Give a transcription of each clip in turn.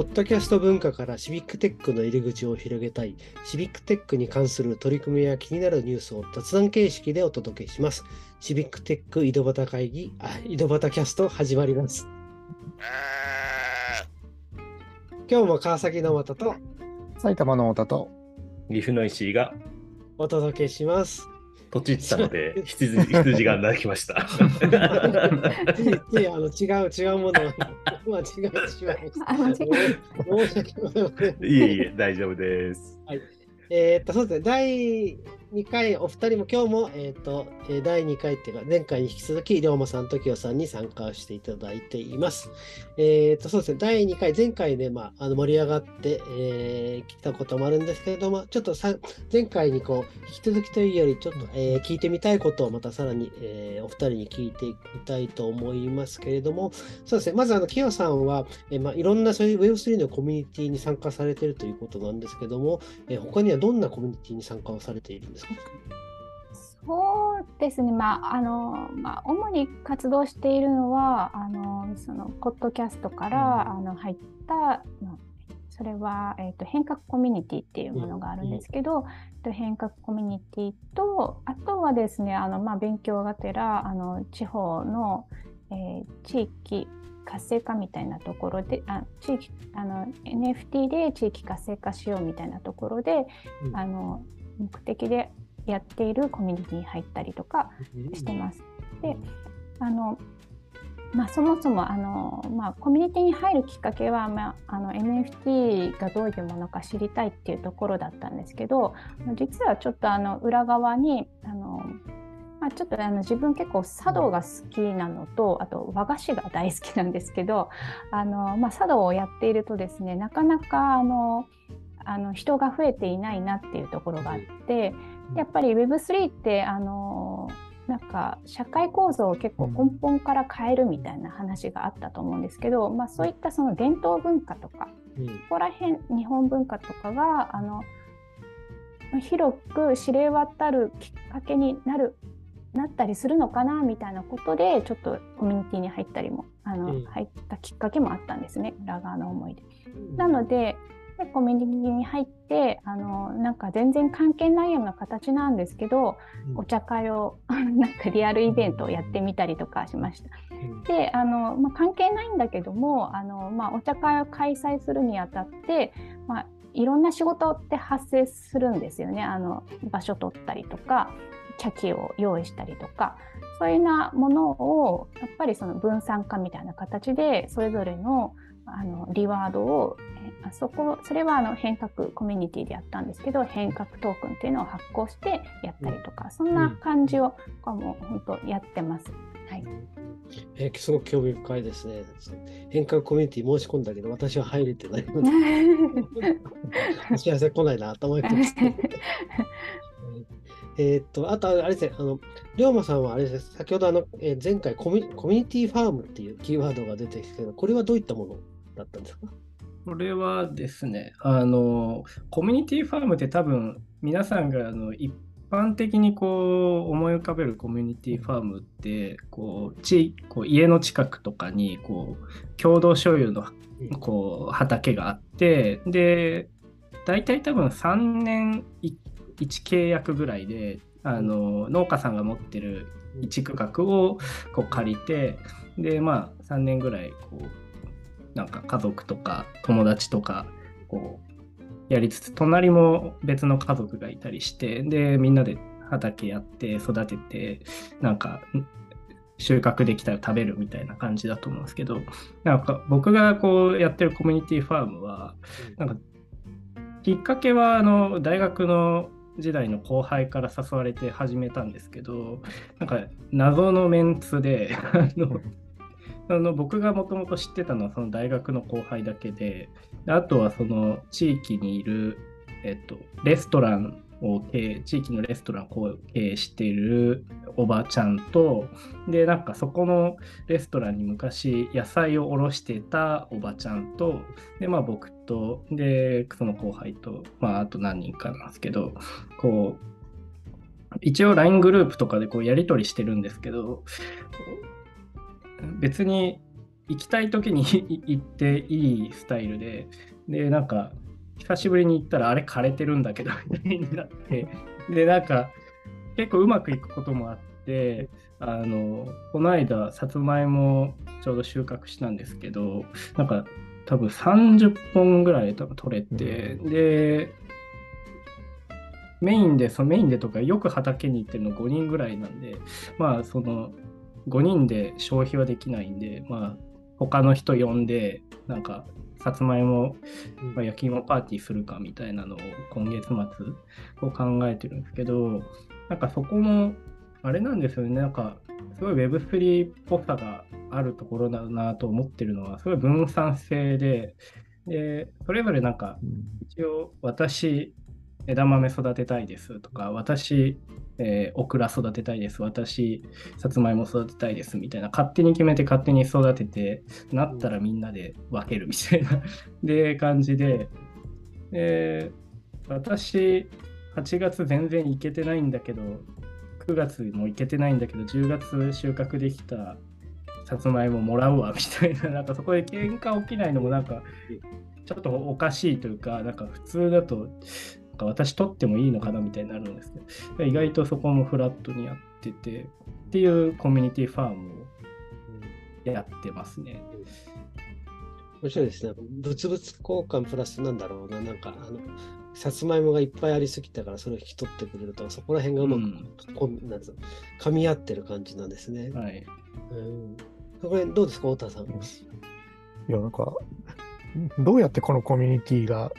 ポッドキャスト文化からシビックテックの入り口を広げたい、シビックテックに関する取り組みや気になるニュースを雑談形式でお届けします。シビックテック井戸端会議、あ井戸端キャスト始まります。今日も川崎の又と埼玉の太田と岐阜の石井がお届けします。とちったので羊羊が鳴きました。つ いついあの違う違うものを間違えてしまいました。あ間違申し訳ございません。いえいえ、大丈夫です。えーっと、そうですね、第2回、お二人も今日も、えーと、第2回っていうか、前回に引き続き、龍馬さんと清さんに参加していただいています。えーっと、そうですね、第2回、前回ね、まあ、あの盛り上がって、えー来たこともあるんですけれども、ちょっとさ前回にこう、引き続きというより、ちょっと、えー聞いてみたいことをまたさらに、えーお二人に聞いてみたいと思いますけれども、そうですね、まず、あの、清さんは、えーまあ、いろんなそういう Web3 のコミュニティに参加されているということなんですけども、えー他にはどんなコミュニティに参加をされているんですか？そうですね、まああのまあ、主に活動しているのはあのそのポッドキャストから、あの入った、まあそれは、えー、と変革コミュニティっていうものがあるんですけど、えっと変革コミュニティとあとはですねあの、まあ、勉強がてらあの地方の、えー地域活性化みたいなところであ地域あの NFT で地域活性化しようみたいなところで、うん。あの目的でやっているコミュニティに入ったりとかしてます。であのまあ、そもそもあの、まあ、コミュニティに入るきっかけは、まあ、あの NFT がどういうものか知りたいっていうところだったんですけど実はちょっとあの裏側にあの、まあ、ちょっとあの自分結構茶道が好きなのとあと和菓子が大好きなんですけどあの、まあ、茶道をやっているとですねなかなかあのあの人が増えていないなっていうところがあってやっぱり Web3 ってあのなんか社会構造を結構根本から変えるみたいな話があったと思うんですけど、まあ、そういったその伝統文化とかうん。ここら辺日本文化とかがあの広く知れ渡るきっかけになるなったりするのかなみたいなことでちょっとコミュニティに入ったりもあの、うん。入ったきっかけもあったんですね裏側の思いで。なのででコミュニティに入ってあのなんか全然関係ないような形なんですけど、うん。お茶会を なんかリアルイベントをやってみたりとかしました。うん。であの、まあ、関係ないんだけどもあの、まあ、お茶会を開催するにあたって、まあ、いろんな仕事って発生するんですよね。あの場所取ったりとか茶器を用意したりとか。そういうようなものをやっぱりその分散化みたいな形でそれぞれのあのリワードをえあそこそれはあの変革コミュニティでやったんですけど変革トークンっていうのを発行してやったりとか、そんな感じをこうもう本当やってます。はい、えーすごく興味深いですね。変革コミュニティ申し込んだけど、私は入れてないので、幸せ来ないなと思ってます。えーっと、あと、あれですね、あの、龍馬さんはあれです、先ほどあの、えー前回コミュコミュニティファームっていうキーワードが出てきたけど、これはどういったものだったんですか？これはですねあのコミュニティファームって多分皆さんがあの一般的にこう思い浮かべるコミュニティファームってこう地こう家の近くとかにこう共同所有のこう畑があってで大体多分3年1契約ぐらいであの農家さんが持ってる一区画をこう借りてでまあ3年ぐらいこうなんか家族とか友達とかこうやりつつ隣も別の家族がいたりしてでみんなで畑やって育ててなんか収穫できたら食べるみたいな感じだと思うんですけどなんか僕がこうやってるコミュニティファームはなんかきっかけはあの大学の時代の後輩から誘われて始めたんですけどなんか謎のメンツであのあの僕がもともと知ってたのはその大学の後輩だけでであとはその地域にいる、えっと、レストランを経営地域のレストランを経営しているおばちゃんとでなんかそこのレストランに昔野菜を卸してたおばちゃんとでまあ僕とでその後輩とまああと何人かなんですけどこう一応 LINE グループとかでこうやり取りしてるんですけど別に行きたい時に 行っていいスタイルで、で、なんか、久しぶりに行ったら、あれ枯れてるんだけど、みたいになって、で、なんか、結構うまくいくこともあって、あの、この間、さつまいもちょうど収穫したんですけど、なんか、多分30本ぐらい多分取れて、うん、で、メインで、そのメインでとか、よく畑に行ってるの5人ぐらいなんで、まあ、その、5人で消費はできないんで、まあ、他の人呼んで、なんか、さつまいも、まあ、焼き芋パーティーするかみたいなのを今月末こう考えてるんですけど、なんかそこも、あれなんですよね、なんか、すごい Web3 っぽさがあるところだなと思ってるのは、すごい分散性で、で、それぞれなんか、一応私、枝豆育てたいですとか、私、えー、オクラ育てたいです、私、さつまいも育てたいです。みたいな、勝手に決めて勝手に育てて、なったらみんなで分けるみたいな で感じで、えー、私、8月全然いけてないんだけど、9月もいけてないんだけど、10月収穫できたさつまいももらうわみたいな、なんかそこで喧嘩起きないのもなんか、ちょっとおかしいというか、なんか普通だと、か私取ってもいいのかなみたいになるんですけど、意外とそこもフラットにやってて、っていうコミュニティファームをやってますね。面白いですね。物々交換プラスなんだろうな、なんか、あの、さつまいもがいっぱいありすぎたから、それを引き取ってくれると、そこら辺がうまく、うん、なんつ噛み合ってる感じなんですね。はい。うん。これ、どうですか、太田さん。いや、なんか、どうやってこのコミュニティが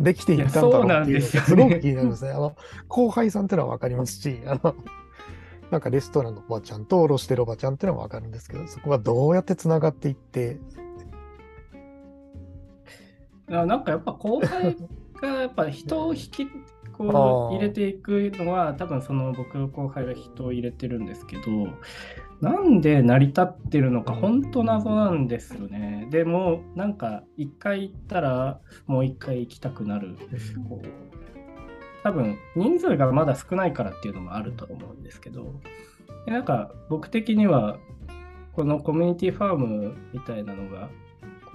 できていったんだろうっていうのがすごく気になりますね。あの後輩さんっていうのは分かりますし、あのなんかレストランのおばちゃんとおろしてるおばちゃんっていうのは分かるんですけど、そこがどうやってつながっていって？なんかやっぱ後輩がやっぱ人を引きこう入れていくのは多分その僕の後輩が人を入れてるんですけどなんで成り立ってるのか本当謎なんですよね。でもなんか一回行ったらもう一回行きたくなる。こう多分人数がまだ少ないからっていうのもあると思うんですけどなんか僕的にはこのコミュニティファームみたいなのがこ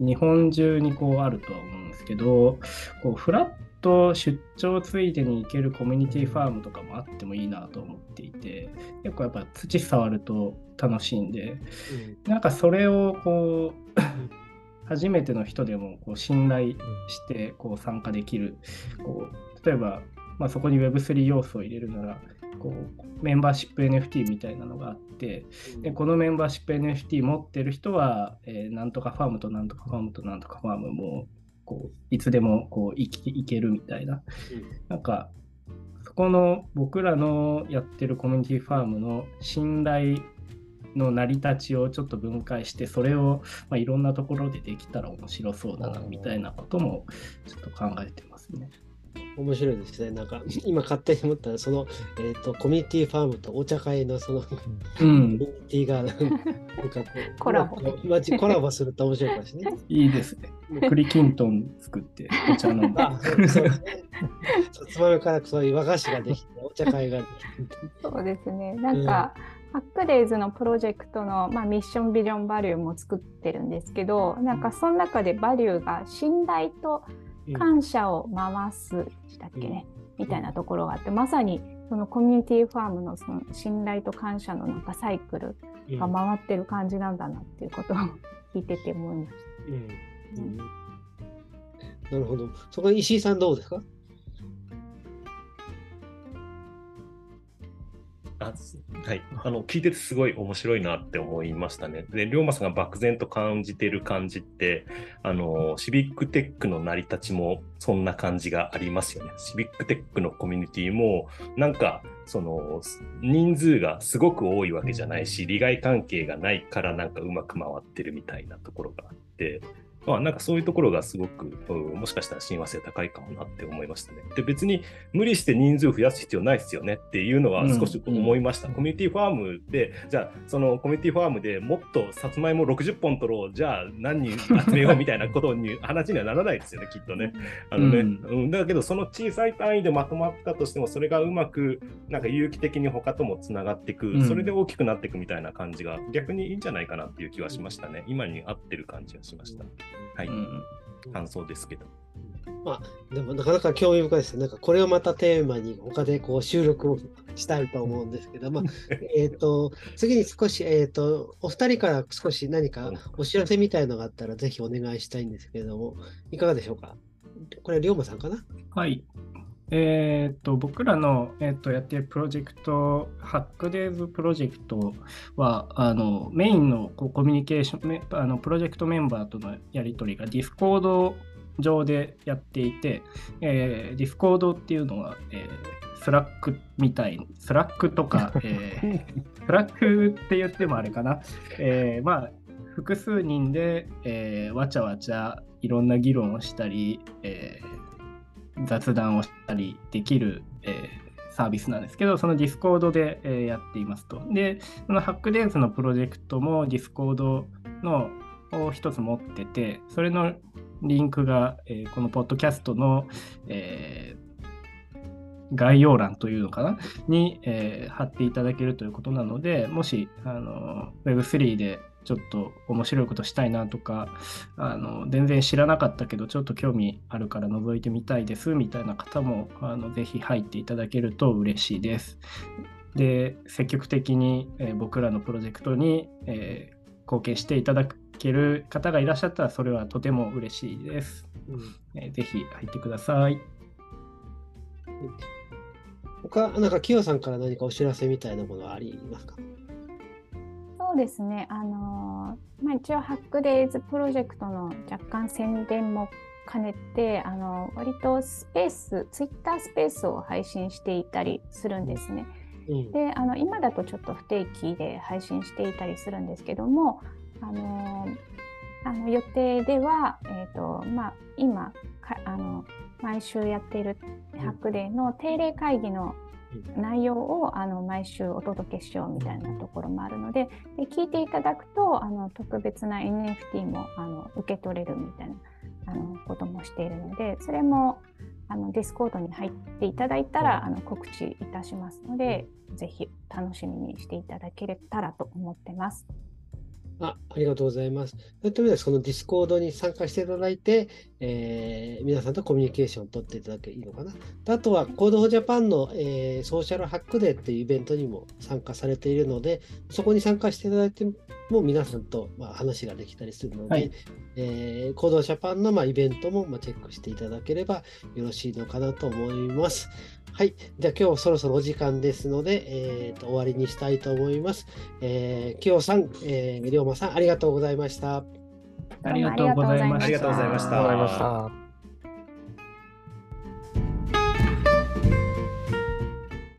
う日本中にこうあるとは思うんですけどこうフラッと出張ついでに行けるコミュニティファームとかもあってもいいなと思っていて結構やっぱ土触ると楽しいんで、うん、なんかそれをこう初めての人でもこう信頼してこう参加できる。こう例えば、まあ、そこに Web3 要素を入れるならこうメンバーシップ NFT みたいなのがあってでこのメンバーシップ NFT 持ってる人は、えー、なんとかファームとなんとかファームとなんとかファームもこういつでもこう生きいけるみたいな、うん、なんかそこの僕らのやってるコミュニティファームの信頼の成り立ちをちょっと分解してそれを、まあ、いろんなところでできたら面白そうだなみたいなこともちょっと考えてますね。面白いですね。なんか、今勝手に思ったら、その、えっ、ー、と、コミュニティファームとお茶会のその、うん、コミュニティが、なんか コラボ。コラボすると面白いかもしれない。いいですね。栗きんとん作って、お茶飲んで。あ、そうですね。さつまいからそういう和菓子ができて、お茶会ができて。そうですね。なんか、ハックデイズのプロジェクトの、まあ、ミッションビジョンバリューも作ってるんですけどなんかその中でバリューが信頼と感謝を回すでしたっけね、みたいなところがあってまさにそのコミュニティファームのその信頼と感謝のなんかサイクルが回ってる感じなんだなっていうことを 聞いてて思いました。うん、なるほど。そこ石井さんどうですか？あはい、あの聞いててすごい面白いなって思いましたね。で、龍馬さんが漠然と感じてる感じって、あのシビックテックの成り立ちもそんな感じがありますよね。シビックテックのコミュニティも、なんか、その人数がすごく多いわけじゃないし、利害関係がないからなんかうまく回ってるみたいなところがあって、まあ、なんかそういうところがすごく、もしかしたら親和性高いかもなって思いましたね。で、別に無理して人数増やす必要ないですよねっていうのは少し思いました。うん、コミュニティファームで、じゃあ、そのコミュニティファームでもっとさつまいも60本取ろう、じゃあ何人集めようみたいなことに話にはならないですよね、きっとね。あのね、うん、だけど、その小さい単位でまとまったとしても、それがうまく、なんか有機的に他ともつながっていく、それで大きくなっていくみたいな感じが逆にいいんじゃないかなっていう気はしましたね。今に合ってる感じがしました。はい。感想ですけど。まあ、でもなかなか興味深いですね。なんかこれをまたテーマに他でこう収録をしたいと思うんですけど、まあ、えっと、次に少し、えっ、ー、と、お二人から少し何かお知らせみたいのがあったらぜひお願いしたいんですけれども、いかがでしょうか？これ、龍馬さんかな？はい。えー、と僕らの、えー、とやっているプロジェクト、ハックデーズプロジェクトは、あのメインのこうコミュニケーションあの、プロジェクトメンバーとのやり取りが Discord 上でやっていて、えー、Discord っていうのは、えー、 Slack みたい、 Slack とか、えー、 Slack って言ってもあれかな、えー、まあ、複数人で、えー、わちゃわちゃいろんな議論をしたり、えー雑談をしたりできる、えー、サービスなんですけど、その Discord で、えー、やっていますと。で、そのハックデンスのプロジェクトも Discord のを一つ持ってて、それのリンクが、えー、このポッドキャストの、え、概要欄というのかな？に、え、貼っていただけるということなので、もし、あの Web3 でちょっと面白いことしたいなとかあの全然知らなかったけどちょっと興味あるから覗いてみたいですみたいな方もあのぜひ入っていただけると嬉しいです。で積極的に、えー、僕らのプロジェクトに、えー、貢献していただける方がいらっしゃったらそれはとても嬉しいです。うんえー、ぜひ入ってください。他、なんか、キヨさんから何かお知らせみたいなものはありますか？そうですね、あのまあ、一応、ハックデイズプロジェクトの若干宣伝も兼ねて、あの割とスペース、ツイッタースペースを配信していたりするんですね。うん、であの今だとちょっと不定期で配信していたりするんですけども、あのあの予定では、えーとまあ、今あの毎週やっているハックデーの定例会議の内容をあの毎週お届けしようみたいなところもあるのでで聞いていただくとあの特別な NFT もあの受け取れるみたいなあのこともしているのでそれもあの Discord に入っていただいたらあの告知いたしますのでぜひ楽しみにしていただけたらと思ってます。あありがとうございます。といで、その Discord に参加していただいて、えー、皆さんとコミュニケーションを取っていただけばいいのかな。あとは、 Code for Japan の、えー、ソーシャルハックデーっていうイベントにも参加されているので、そこに参加していただいても皆さんと、まあ、話ができたりするので、はい、えー、コードジャパンの、まあ、イベントも、まあ、チェックしていただければよろしいのかなと思います。はい。じゃあ今日そろそろお時間ですので、えー、と終わりにしたいと思います。えー、きよさん、えー、りょうまさん、ありがとうございました。ありがとうございました。ありがとうございました。